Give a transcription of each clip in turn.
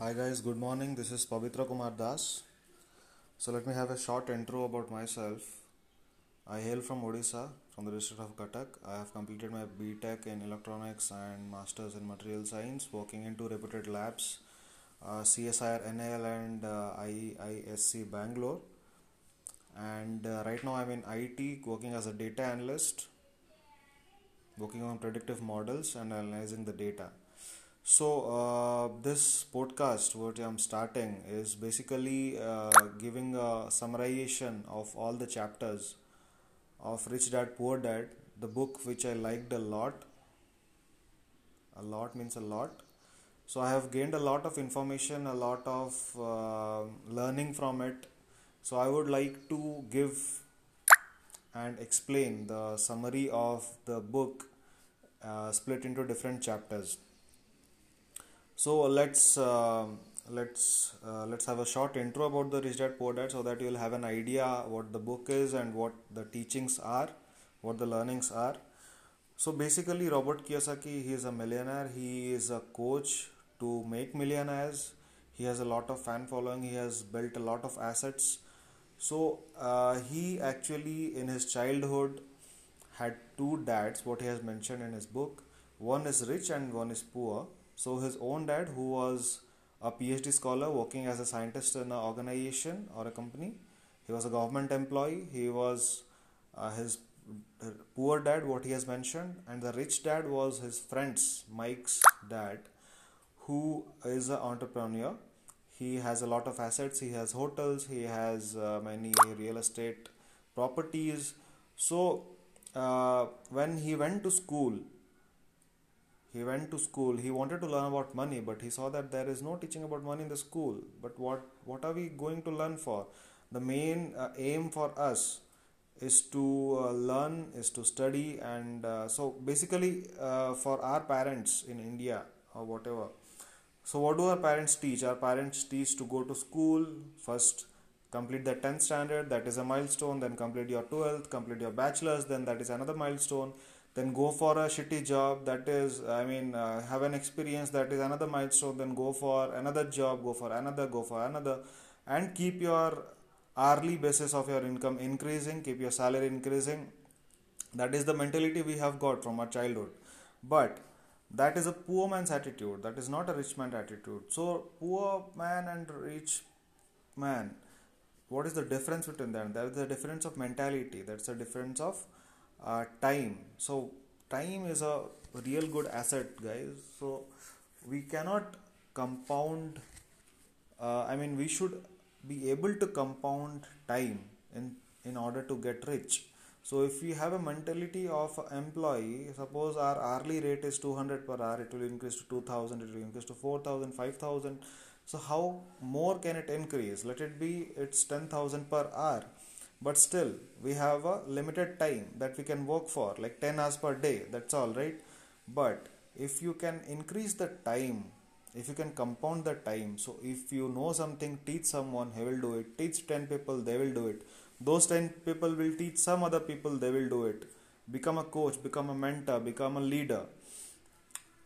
Hi guys, good morning. This is Pavitra Kumar Das. So let me have a short intro about myself. I hail from Odisha, from the district of Cuttack. I have completed my BTech in electronics and masters in material science, working in two reputed labs, uh, CSIR NAL and uh, IISc Bangalore. And uh, right now I'm in IT, working as a data analyst, working on predictive models and analyzing the data. So, uh, this podcast, what I'm starting, is basically uh, giving a summarization of all the chapters of Rich Dad Poor Dad, the book which I liked a lot. A lot means a lot. So, I have gained a lot of information, a lot of uh, learning from it. So, I would like to give and explain the summary of the book uh, split into different chapters. So let's uh, let's uh, let's have a short intro about the Rich Dad Poor Dad so that you'll have an idea what the book is and what the teachings are, what the learnings are. So basically, Robert Kiyosaki he is a millionaire. He is a coach to make millionaires. He has a lot of fan following. He has built a lot of assets. So uh, he actually in his childhood had two dads. What he has mentioned in his book. One is rich and one is poor so his own dad, who was a PhD scholar working as a scientist in an organization or a company, he was a government employee. He was uh, his poor dad, what he has mentioned, and the rich dad was his friend's Mike's dad, who is an entrepreneur. He has a lot of assets. He has hotels. He has uh, many real estate properties. So uh, when he went to school he went to school. He wanted to learn about money but he saw that there is no teaching about money in the school. But what what are we going to learn for? The main uh, aim for us is to uh, learn is to study and uh, so basically uh, for our parents in india or whatever. So what do our parents teach? Our parents teach to go to school first complete the 10th standard that is a milestone then complete your 12th complete your bachelor's then that is another milestone then go for a shitty job that is i mean uh, have an experience that is another milestone then go for another job go for another go for another and keep your hourly basis of your income increasing keep your salary increasing. That is the mentality we have got from our childhood. But that is a poor man's attitude. That is not a rich man's attitude. So poor man and rich man what is the difference between them? There is a difference of mentality. That's a difference of uh, time. So time is a real good asset guys. So we cannot compound uh, i mean we should be able to compound time in in order to get rich. So if we have a mentality of employee suppose our hourly rate is 200 per hour it will increase to 2000 it will increase to 4000 5000 so how more can it increase? Let it be it's 10000 per hour but still we have a limited time that we can work for like 10 hours per day that's all right? But if you can increase the time if you can compound the time so if you know something teach someone he will do it. Teach 10 people they will do it. Those 10 people will teach some other people they will do it. Become a coach become a mentor become a leader.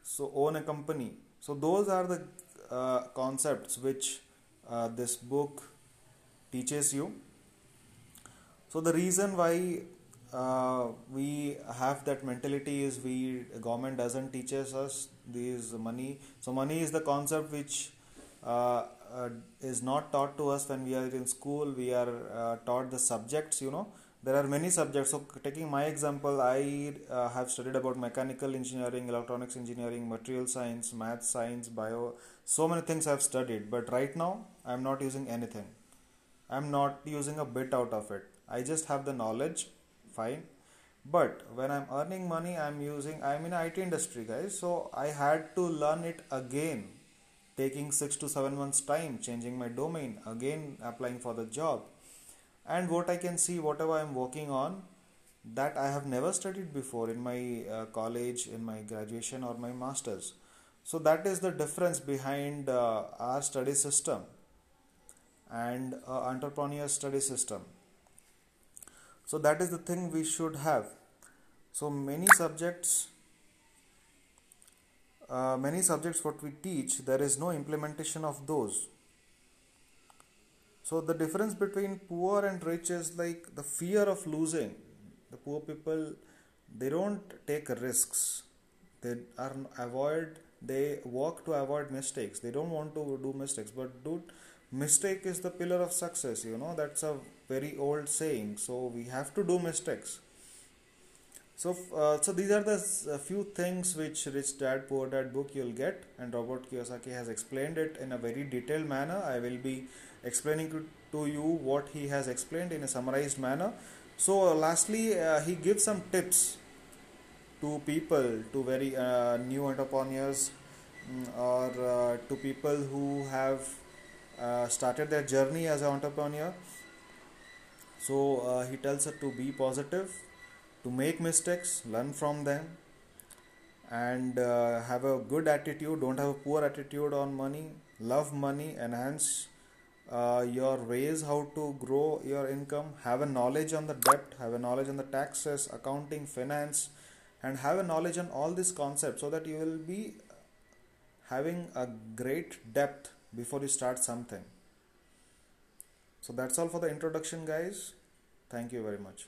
So own a company. So those are the uh, concepts which uh, this book teaches you so the reason why uh, we have that mentality is we government doesn't teaches us these money. So money is the concept which uh, uh, is not taught to us when we are in school. We are uh, taught the subjects. You know there are many subjects. So taking my example, I uh, have studied about mechanical engineering, electronics engineering, material science, math science, bio. So many things I've studied. But right now I'm not using anything. I'm not using a bit out of it I just have the knowledge, fine. But when I'm earning money, I'm using, I'm in IT industry, guys. So I had to learn it again, taking six to seven months time, changing my domain, again applying for the job. And what I can see, whatever I'm working on, that I have never studied before in my uh, college, in my graduation, or my masters. So that is the difference behind uh, our study system and uh, entrepreneur study system so that is the thing we should have. So many subjects uh, many subjects what we teach there is no implementation of those. So the difference between poor and rich is like the fear of losing. The poor people they don't take risks. They are avoid they work to avoid mistakes. They don't want to do mistakes but dude mistake is the pillar of success you know that's a very old saying so we have to do mistakes. So uh, so these are the few things which rich dad poor dad book you'll get and robert kiyosaki has explained it in a very detailed manner. I will be explaining to, you what he has explained in a summarized manner. So uh, lastly uh, he gives some tips to people to very uh, new entrepreneurs mm, or uh, to people who have started their journey as an entrepreneur. So uh, he tells her to be positive to make mistakes learn from them and uh, have a good attitude don't have a poor attitude on money love money enhance uh, your ways how to grow your income have a knowledge on the debt have a knowledge on the taxes accounting finance and have a knowledge on all these concepts so that you will be having a great depth before you start something. So that's all for the introduction guys. Thank you very much